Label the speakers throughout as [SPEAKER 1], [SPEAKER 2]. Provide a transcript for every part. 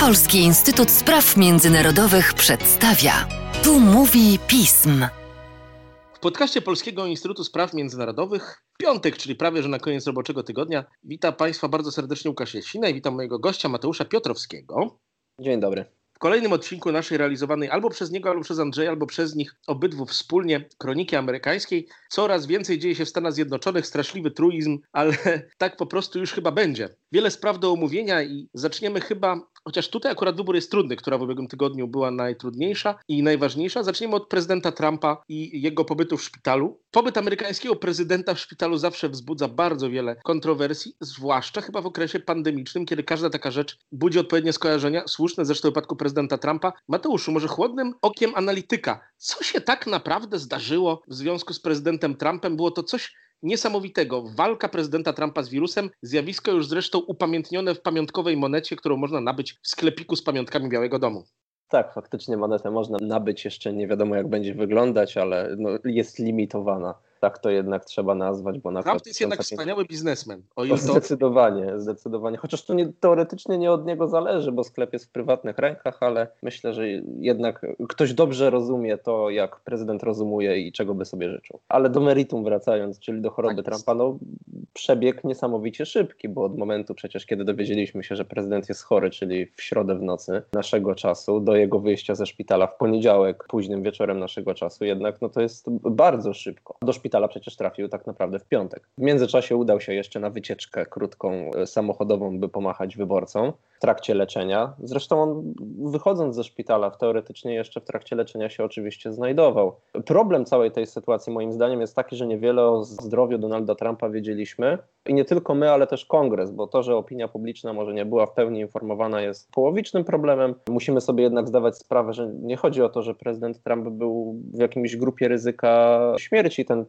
[SPEAKER 1] Polski Instytut Spraw Międzynarodowych przedstawia. Tu mówi pism.
[SPEAKER 2] W podcaście Polskiego Instytutu Spraw Międzynarodowych piątek, czyli prawie że na koniec roboczego tygodnia, witam Państwa bardzo serdecznie Łukasz Jesina i witam mojego gościa Mateusza Piotrowskiego.
[SPEAKER 3] Dzień dobry.
[SPEAKER 2] W kolejnym odcinku naszej realizowanej albo przez niego, albo przez Andrzeja, albo przez nich obydwu wspólnie kroniki amerykańskiej. Coraz więcej dzieje się w Stanach Zjednoczonych, straszliwy truizm, ale tak po prostu już chyba będzie. Wiele spraw do omówienia i zaczniemy chyba, chociaż tutaj akurat wybór jest trudny, która w ubiegłym tygodniu była najtrudniejsza i najważniejsza. Zaczniemy od prezydenta Trumpa i jego pobytu w szpitalu. Pobyt amerykańskiego prezydenta w szpitalu zawsze wzbudza bardzo wiele kontrowersji, zwłaszcza chyba w okresie pandemicznym, kiedy każda taka rzecz budzi odpowiednie skojarzenia, słuszne zresztą w wypadku prezydenta Trumpa. Mateuszu, może chłodnym okiem analityka, co się tak naprawdę zdarzyło w związku z prezydentem Trumpem? Było to coś niesamowitego. Walka prezydenta Trumpa z wirusem, zjawisko już zresztą upamiętnione w pamiątkowej monecie, którą można nabyć w sklepiku z pamiątkami Białego Domu.
[SPEAKER 3] Tak, faktycznie monetę można nabyć, jeszcze nie wiadomo jak będzie wyglądać, ale no, jest limitowana tak to jednak trzeba nazwać, bo na
[SPEAKER 2] Trump jest jednak wspaniały biznesmen.
[SPEAKER 3] O ile to... Zdecydowanie, zdecydowanie. Chociaż to nie, teoretycznie nie od niego zależy, bo sklep jest w prywatnych rękach, ale myślę, że jednak ktoś dobrze rozumie to, jak prezydent rozumuje i czego by sobie życzył. Ale do meritum wracając, czyli do choroby tak Trumpa, no przebieg niesamowicie szybki, bo od momentu przecież, kiedy dowiedzieliśmy się, że prezydent jest chory, czyli w środę w nocy naszego czasu, do jego wyjścia ze szpitala w poniedziałek, późnym wieczorem naszego czasu, jednak no to jest bardzo szybko. Do szpitala szpitala przecież trafił tak naprawdę w piątek. W międzyczasie udał się jeszcze na wycieczkę krótką e, samochodową, by pomachać wyborcom w trakcie leczenia. Zresztą on wychodząc ze szpitala, teoretycznie jeszcze w trakcie leczenia się oczywiście znajdował. Problem całej tej sytuacji moim zdaniem jest taki, że niewiele o zdrowiu Donalda Trumpa wiedzieliśmy i nie tylko my, ale też kongres, bo to, że opinia publiczna może nie była w pełni informowana jest połowicznym problemem. Musimy sobie jednak zdawać sprawę, że nie chodzi o to, że prezydent Trump był w jakimś grupie ryzyka śmierci. Ten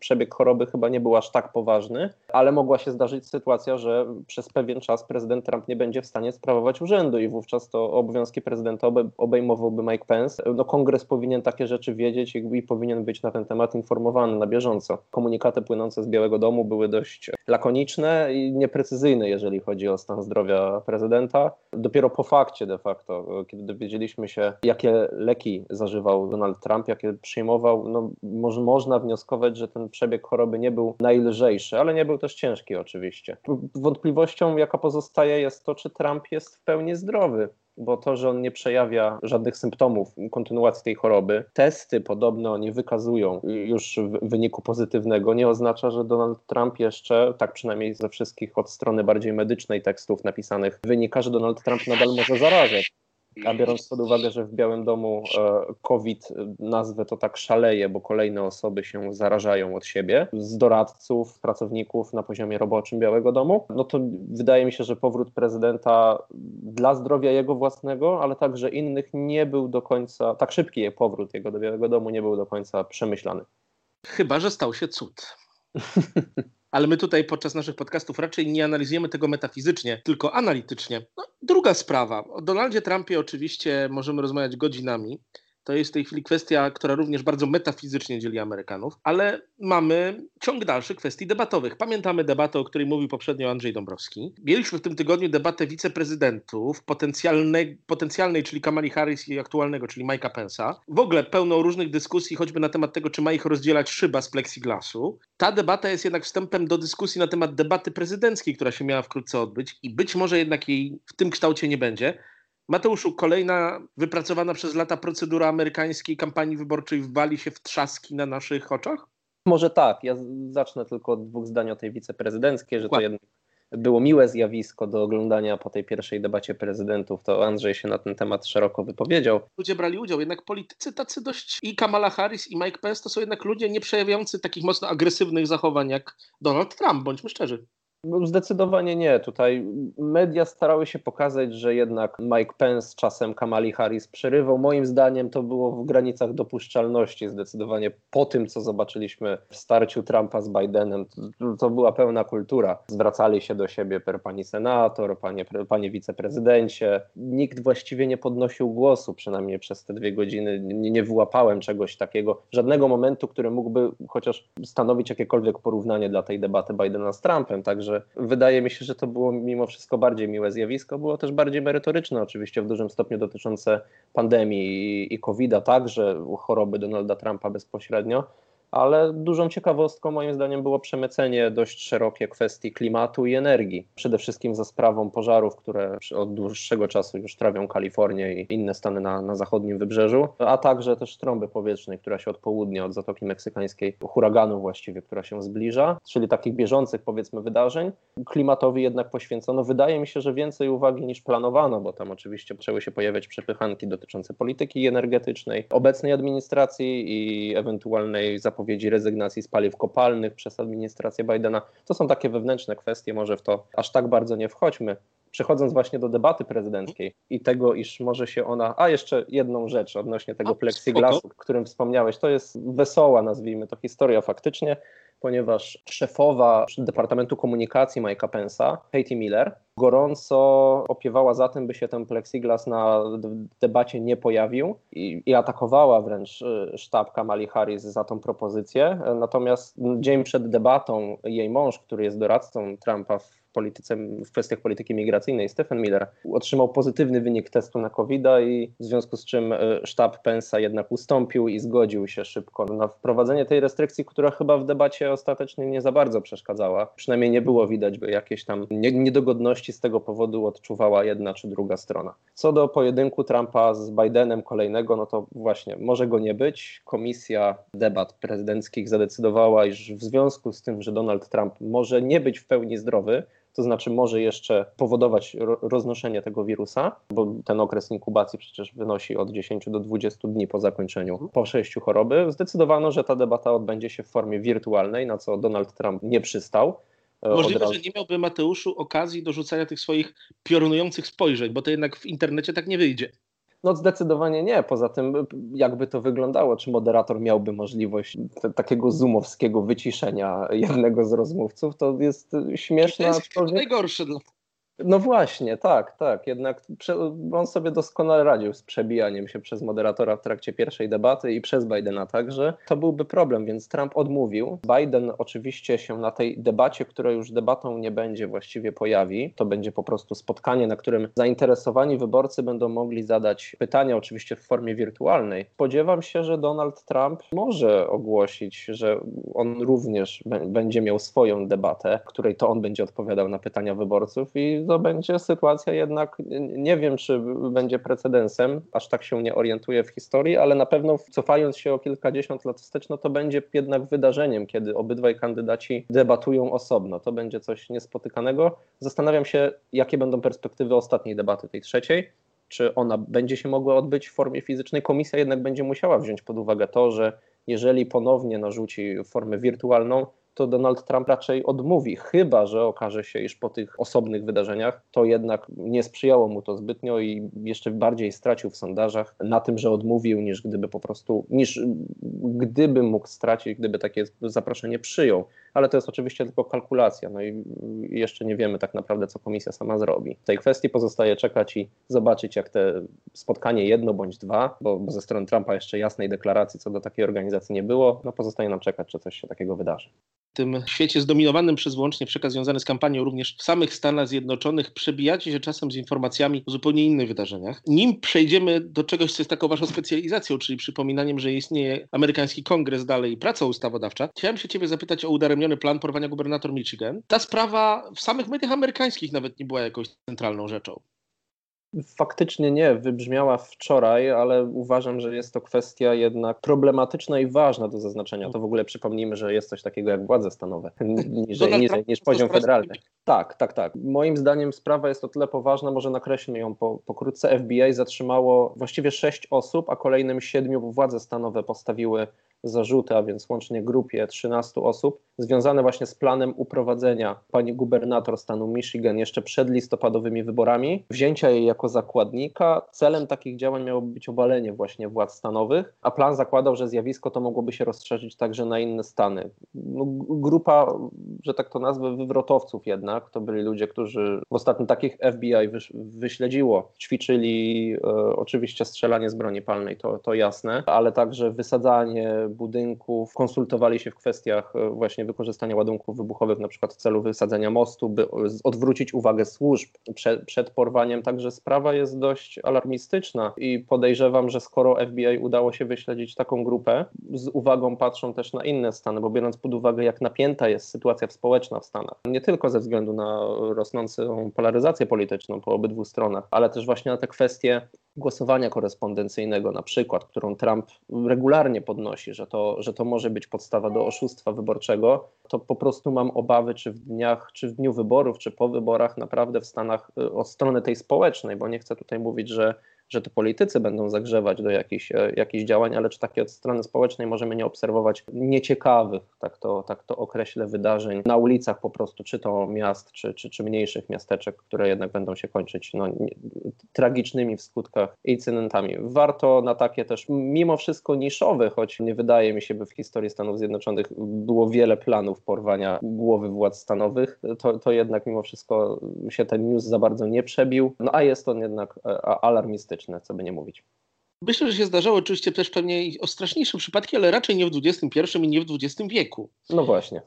[SPEAKER 3] przebieg choroby chyba nie był aż tak poważny, ale mogła się zdarzyć sytuacja, że przez pewien czas prezydent Trump nie będzie w stanie sprawować urzędu i wówczas to obowiązki prezydenta obejmowałby Mike Pence. No, kongres powinien takie rzeczy wiedzieć i powinien być na ten temat informowany na bieżąco. Komunikaty płynące z Białego Domu były dość lakoniczne i nieprecyzyjne, jeżeli chodzi o stan zdrowia prezydenta. Dopiero po fakcie de facto, kiedy dowiedzieliśmy się, jakie leki zażywał Donald Trump, jakie przyjmował, no, może, można wnioskować, że ten przebieg choroby nie był najlżejszy, ale nie był też ciężki oczywiście. Wątpliwością, jaka pozostaje, jest to, czy Trump jest w pełni zdrowy bo to, że on nie przejawia żadnych symptomów kontynuacji tej choroby, testy podobno nie wykazują już wyniku pozytywnego, nie oznacza, że Donald Trump jeszcze, tak przynajmniej ze wszystkich od strony bardziej medycznej tekstów napisanych, wynika, że Donald Trump nadal może zarażać. A biorąc pod uwagę, że w Białym Domu e, COVID, nazwę to tak szaleje, bo kolejne osoby się zarażają od siebie, z doradców, pracowników na poziomie roboczym Białego Domu, no to wydaje mi się, że powrót prezydenta dla zdrowia jego własnego, ale także innych nie był do końca, tak szybki powrót jego do Białego Domu nie był do końca przemyślany.
[SPEAKER 2] Chyba, że stał się cud. ale my tutaj podczas naszych podcastów raczej nie analizujemy tego metafizycznie, tylko analitycznie. No, druga sprawa. O Donaldzie Trumpie oczywiście możemy rozmawiać godzinami. To jest w tej chwili kwestia, która również bardzo metafizycznie dzieli Amerykanów, ale mamy ciąg dalszy kwestii debatowych. Pamiętamy debatę, o której mówił poprzednio Andrzej Dąbrowski. Mieliśmy w tym tygodniu debatę wiceprezydentów, potencjalnej, potencjalnej czyli Kamali Harris i aktualnego, czyli Mike'a Pence'a. W ogóle pełno różnych dyskusji, choćby na temat tego, czy ma ich rozdzielać szyba z plexiglasu. Ta debata jest jednak wstępem do dyskusji na temat debaty prezydenckiej, która się miała wkrótce odbyć i być może jednak jej w tym kształcie nie będzie. Mateuszu, kolejna wypracowana przez lata procedura amerykańskiej kampanii wyborczej wali się w trzaski na naszych oczach?
[SPEAKER 3] Może tak. Ja zacznę tylko od dwóch zdań o tej wiceprezydenckiej, że to jednak było miłe zjawisko do oglądania po tej pierwszej debacie prezydentów. To Andrzej się na ten temat szeroko wypowiedział.
[SPEAKER 2] Ludzie brali udział, jednak politycy tacy dość i Kamala Harris i Mike Pence to są jednak ludzie nie przejawiający takich mocno agresywnych zachowań jak Donald Trump, bądźmy szczerzy.
[SPEAKER 3] No, zdecydowanie nie. Tutaj media starały się pokazać, że jednak Mike Pence czasem Kamali Harris przerywał. Moim zdaniem to było w granicach dopuszczalności zdecydowanie po tym, co zobaczyliśmy w starciu Trumpa z Bidenem. To, to była pełna kultura. Zwracali się do siebie per pani senator, panie, panie wiceprezydencie. Nikt właściwie nie podnosił głosu, przynajmniej przez te dwie godziny. Nie, nie wyłapałem czegoś takiego, żadnego momentu, który mógłby chociaż stanowić jakiekolwiek porównanie dla tej debaty Bidena z Trumpem. Także Także wydaje mi się, że to było mimo wszystko bardziej miłe zjawisko. Było też bardziej merytoryczne, oczywiście w dużym stopniu dotyczące pandemii i COVID-a, także choroby Donalda Trumpa bezpośrednio ale dużą ciekawostką moim zdaniem było przemycenie dość szerokie kwestii klimatu i energii. Przede wszystkim za sprawą pożarów, które od dłuższego czasu już trawią Kalifornię i inne stany na, na zachodnim wybrzeżu, a także też trąby powietrznej, która się od południa, od Zatoki Meksykańskiej, huraganu właściwie, która się zbliża, czyli takich bieżących powiedzmy wydarzeń. Klimatowi jednak poświęcono, wydaje mi się, że więcej uwagi niż planowano, bo tam oczywiście zaczęły się pojawiać przepychanki dotyczące polityki energetycznej, obecnej administracji i ewentualnej zapowiedzi zapowiedzi rezygnacji z paliw kopalnych przez administrację Bidena. To są takie wewnętrzne kwestie, może w to aż tak bardzo nie wchodźmy. Przechodząc właśnie do debaty prezydenckiej i tego, iż może się ona. A jeszcze jedną rzecz odnośnie tego plexiglasu, o którym wspomniałeś. To jest wesoła, nazwijmy to, historia faktycznie ponieważ szefowa Departamentu Komunikacji Mike'a Pensa, Katie Miller, gorąco opiewała za tym, by się ten plexiglas na debacie nie pojawił i, i atakowała wręcz y, sztab Kamali Harris za tą propozycję. Natomiast dzień przed debatą jej mąż, który jest doradcą Trumpa w polityce, w kwestiach polityki migracyjnej, Stephen Miller, otrzymał pozytywny wynik testu na covid i w związku z czym e, sztab Pensa jednak ustąpił i zgodził się szybko na wprowadzenie tej restrykcji, która chyba w debacie ostatecznie nie za bardzo przeszkadzała. Przynajmniej nie było widać, by jakieś tam niedogodności z tego powodu odczuwała jedna czy druga strona. Co do pojedynku Trumpa z Bidenem kolejnego, no to właśnie może go nie być. Komisja debat prezydenckich zadecydowała, iż w związku z tym, że Donald Trump może nie być w pełni zdrowy, to znaczy może jeszcze powodować roznoszenie tego wirusa, bo ten okres inkubacji przecież wynosi od 10 do 20 dni po zakończeniu, po przejściu choroby. Zdecydowano, że ta debata odbędzie się w formie wirtualnej, na co Donald Trump nie przystał.
[SPEAKER 2] E, Możliwe, że nie miałby Mateuszu okazji do rzucania tych swoich piorunujących spojrzeń, bo to jednak w internecie tak nie wyjdzie.
[SPEAKER 3] No zdecydowanie nie. Poza tym, jakby to wyglądało, czy moderator miałby możliwość te, takiego zoomowskiego wyciszenia jednego z rozmówców, to jest śmieszne. To
[SPEAKER 2] jest najgorsze dla
[SPEAKER 3] no właśnie, tak, tak. Jednak on sobie doskonale radził z przebijaniem się przez moderatora w trakcie pierwszej debaty i przez Bidena także. To byłby problem, więc Trump odmówił. Biden oczywiście się na tej debacie, która już debatą nie będzie, właściwie pojawi. To będzie po prostu spotkanie, na którym zainteresowani wyborcy będą mogli zadać pytania, oczywiście w formie wirtualnej. Spodziewam się, że Donald Trump może ogłosić, że on również będzie miał swoją debatę, w której to on będzie odpowiadał na pytania wyborców i to będzie sytuacja jednak, nie wiem czy będzie precedensem, aż tak się nie orientuję w historii, ale na pewno cofając się o kilkadziesiąt lat wstecz, no to będzie jednak wydarzeniem, kiedy obydwaj kandydaci debatują osobno. To będzie coś niespotykanego. Zastanawiam się, jakie będą perspektywy ostatniej debaty, tej trzeciej. Czy ona będzie się mogła odbyć w formie fizycznej? Komisja jednak będzie musiała wziąć pod uwagę to, że jeżeli ponownie narzuci formę wirtualną, to Donald Trump raczej odmówi, chyba że okaże się, iż po tych osobnych wydarzeniach to jednak nie sprzyjało mu to zbytnio i jeszcze bardziej stracił w sondażach na tym, że odmówił, niż gdyby po prostu, niż gdyby mógł stracić, gdyby takie zaproszenie przyjął. Ale to jest oczywiście tylko kalkulacja, no i jeszcze nie wiemy tak naprawdę, co komisja sama zrobi. W tej kwestii pozostaje czekać i zobaczyć, jak te spotkanie jedno bądź dwa, bo, ze strony Trumpa jeszcze jasnej deklaracji co do takiej organizacji nie było, no pozostaje nam czekać, czy coś się takiego wydarzy
[SPEAKER 2] tym świecie zdominowanym przez wyłącznie przekaz związany z kampanią, również w samych Stanach Zjednoczonych, przebijacie się czasem z informacjami o zupełnie innych wydarzeniach. Nim przejdziemy do czegoś, co jest taką waszą specjalizacją, czyli przypominaniem, że istnieje amerykański kongres dalej i praca ustawodawcza, chciałem się ciebie zapytać o plan porwania gubernator Michigan. Ta sprawa w samych mediach amerykańskich nawet nie była jakąś centralną rzeczą.
[SPEAKER 3] Faktycznie nie, wybrzmiała wczoraj, ale uważam, że jest to kwestia jednak problematyczna i ważna do zaznaczenia. To w ogóle przypomnijmy, że jest coś takiego jak władze stanowe, niżej, niżej niż poziom federalny. Tak, tak, tak. Moim zdaniem sprawa jest o tyle poważna, może nakreślmy ją po, pokrótce. FBI zatrzymało właściwie sześć osób, a kolejnym siedmiu władze stanowe postawiły zarzuty, a więc łącznie grupie 13 osób, związane właśnie z planem uprowadzenia pani gubernator stanu Michigan jeszcze przed listopadowymi wyborami, wzięcia jej jako zakładnika. Celem takich działań miało być obalenie właśnie władz stanowych, a plan zakładał, że zjawisko to mogłoby się rozszerzyć także na inne stany. No, grupa, że tak to nazwę, wywrotowców jednak, to byli ludzie, którzy w ostatnim takich FBI wyś, wyśledziło, ćwiczyli e, oczywiście strzelanie z broni palnej, to, to jasne, ale także wysadzanie budynków, konsultowali się w kwestiach e, właśnie wykorzystania ładunków wybuchowych, na przykład w celu wysadzenia mostu, by odwrócić uwagę służb przed, przed porwaniem. Także sprawa jest dość alarmistyczna i podejrzewam, że skoro FBI udało się wyśledzić taką grupę, z uwagą patrzą też na inne Stany, bo biorąc pod uwagę, jak napięta jest sytuacja społeczna w Stanach, nie tylko ze względu na rosnącą polaryzację polityczną po obydwu stronach, ale też właśnie na te kwestie głosowania korespondencyjnego, na przykład, którą Trump regularnie podnosi, że to, że to może być podstawa do oszustwa wyborczego, to po prostu mam obawy, czy w dniach, czy w dniu wyborów, czy po wyborach, naprawdę w Stanach y, od strony tej społecznej, bo nie chcę tutaj mówić, że że to politycy będą zagrzewać do jakichś, e, jakichś działań, ale czy takie od strony społecznej możemy nie obserwować nieciekawych, tak to, tak to określę, wydarzeń na ulicach po prostu, czy to miast, czy, czy, czy mniejszych miasteczek, które jednak będą się kończyć no, nie, tragicznymi w skutkach incydentami. Warto na takie też, mimo wszystko niszowe, choć nie wydaje mi się, by w historii Stanów Zjednoczonych było wiele planów porwania głowy władz stanowych, to, to jednak mimo wszystko się ten news za bardzo nie przebił, no a jest on jednak e, alarmistyczny co by nie mówić.
[SPEAKER 2] Myślę, że się zdarzało oczywiście też pewnie o straszniejsze przypadki, ale raczej nie w XXI i nie w XX wieku.
[SPEAKER 3] No właśnie.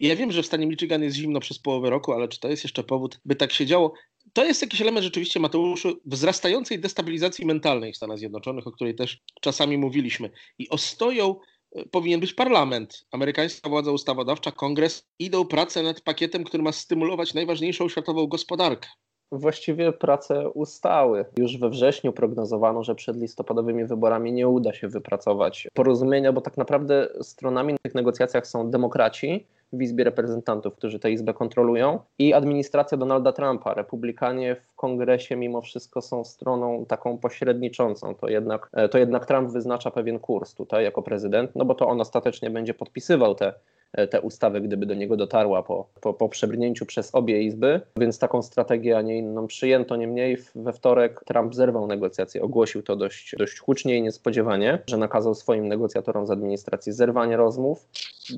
[SPEAKER 2] Ja wiem, że w stanie Michigan jest zimno przez połowę roku, ale czy to jest jeszcze powód, by tak się działo? To jest jakiś element rzeczywiście, Mateuszu, wzrastającej destabilizacji mentalnej w Stanach Zjednoczonych, o której też czasami mówiliśmy. I ostoją e, powinien być parlament, amerykańska władza ustawodawcza, kongres. Idą prace nad pakietem, który ma stymulować najważniejszą światową gospodarkę.
[SPEAKER 3] Właściwie prace ustały. Już we wrześniu prognozowano, że przed listopadowymi wyborami nie uda się wypracować porozumienia, bo tak naprawdę stronami w tych negocjacjach są demokraci w Izbie Reprezentantów, którzy tę Izbę kontrolują, i administracja Donalda Trumpa. Republikanie w kongresie mimo wszystko są stroną taką pośredniczącą. To jednak, to jednak Trump wyznacza pewien kurs tutaj jako prezydent, no bo to on ostatecznie będzie podpisywał te E, tę ustawę, gdyby do niego dotarła po, po, po przebrnięciu przez obie izby, więc taką strategię, a nie inną przyjęto. Niemniej we wtorek Trump zerwał negocjacje, ogłosił to dość, dość hucznie i niespodziewanie, że nakazał swoim negocjatorom z administracji zerwanie rozmów.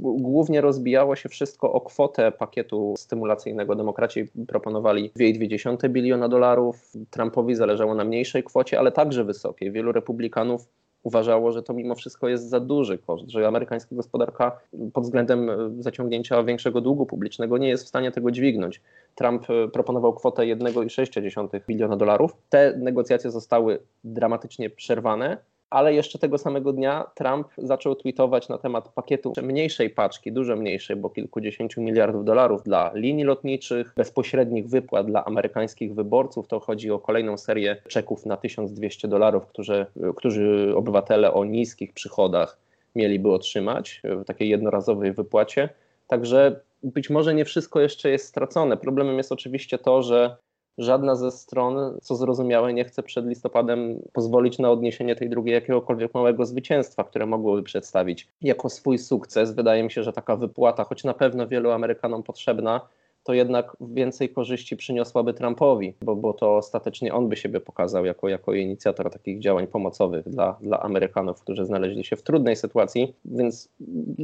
[SPEAKER 3] Głównie rozbijało się wszystko o kwotę pakietu stymulacyjnego. Demokraci proponowali 2,2 biliona dolarów, Trumpowi zależało na mniejszej kwocie, ale także wysokiej. Wielu republikanów uważało, że to mimo wszystko jest za duży koszt, że amerykańska gospodarka pod względem e, zaciągnięcia większego długu publicznego nie jest w stanie tego dźwignąć. Trump e, proponował kwotę 1,6 biliona dolarów. Te negocjacje zostały dramatycznie przerwane ale jeszcze tego samego dnia Trump zaczął tweetować na temat pakietu mniejszej paczki, dużo mniejszej, bo kilkudziesięciu miliardów dolarów dla linii lotniczych, bezpośrednich wypłat dla amerykańskich wyborców. To chodzi o kolejną serię czeków na 1200 dolarów, którzy, którzy obywatele o niskich przychodach mieliby otrzymać w takiej jednorazowej wypłacie. Także być może nie wszystko jeszcze jest stracone. Problemem jest oczywiście to, że żadna ze stron, co zrozumiałe, nie chce przed listopadem pozwolić na odniesienie tej drugiej jakiegokolwiek małego zwycięstwa, które mogłoby przedstawić jako swój sukces. Wydaje mi się, że taka wypłata, choć na pewno wielu Amerykanom potrzebna, to jednak więcej korzyści przyniosłaby Trumpowi, bo, bo to ostatecznie on by siebie pokazał jako, jako inicjator takich działań pomocowych dla, dla Amerykanów, którzy znaleźli się w trudnej sytuacji, więc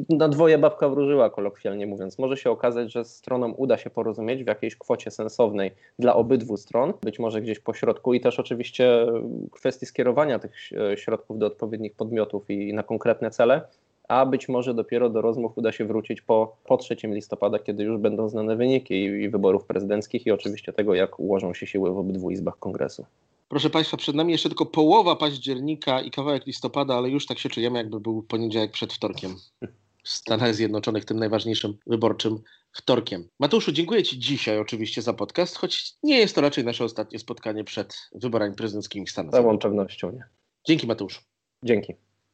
[SPEAKER 3] na dwoje babka wróżyła, kolokwialnie mówiąc. Może się okazać, że stronom uda się porozumieć w jakiejś kwocie sensownej dla obydwu stron, być może gdzieś po środku i też oczywiście kwestii skierowania tych środków do odpowiednich podmiotów i na konkretne cele, a być może dopiero do rozmów uda się wrócić po, po 3 listopada, kiedy już będą znane wyniki i, i wyborów prezydenckich i oczywiście tego, jak ułożą się siły w obydwu izbach kongresu.
[SPEAKER 2] Proszę Państwa, przed nami jeszcze tylko połowa października i kawałek listopada, ale już tak się czujemy, jakby był poniedziałek przed wtorkiem. W Stanach Zjednoczonych, tym najważniejszym wyborczym wtorkiem. Mateuszu, dziękuję Ci dzisiaj oczywiście za podcast, choć nie jest to raczej nasze ostatnie spotkanie przed wyborami prezydenckimi w Stanach
[SPEAKER 3] Z całą pewnością nie.
[SPEAKER 2] Dzięki Mateuszu.
[SPEAKER 3] Dzięki.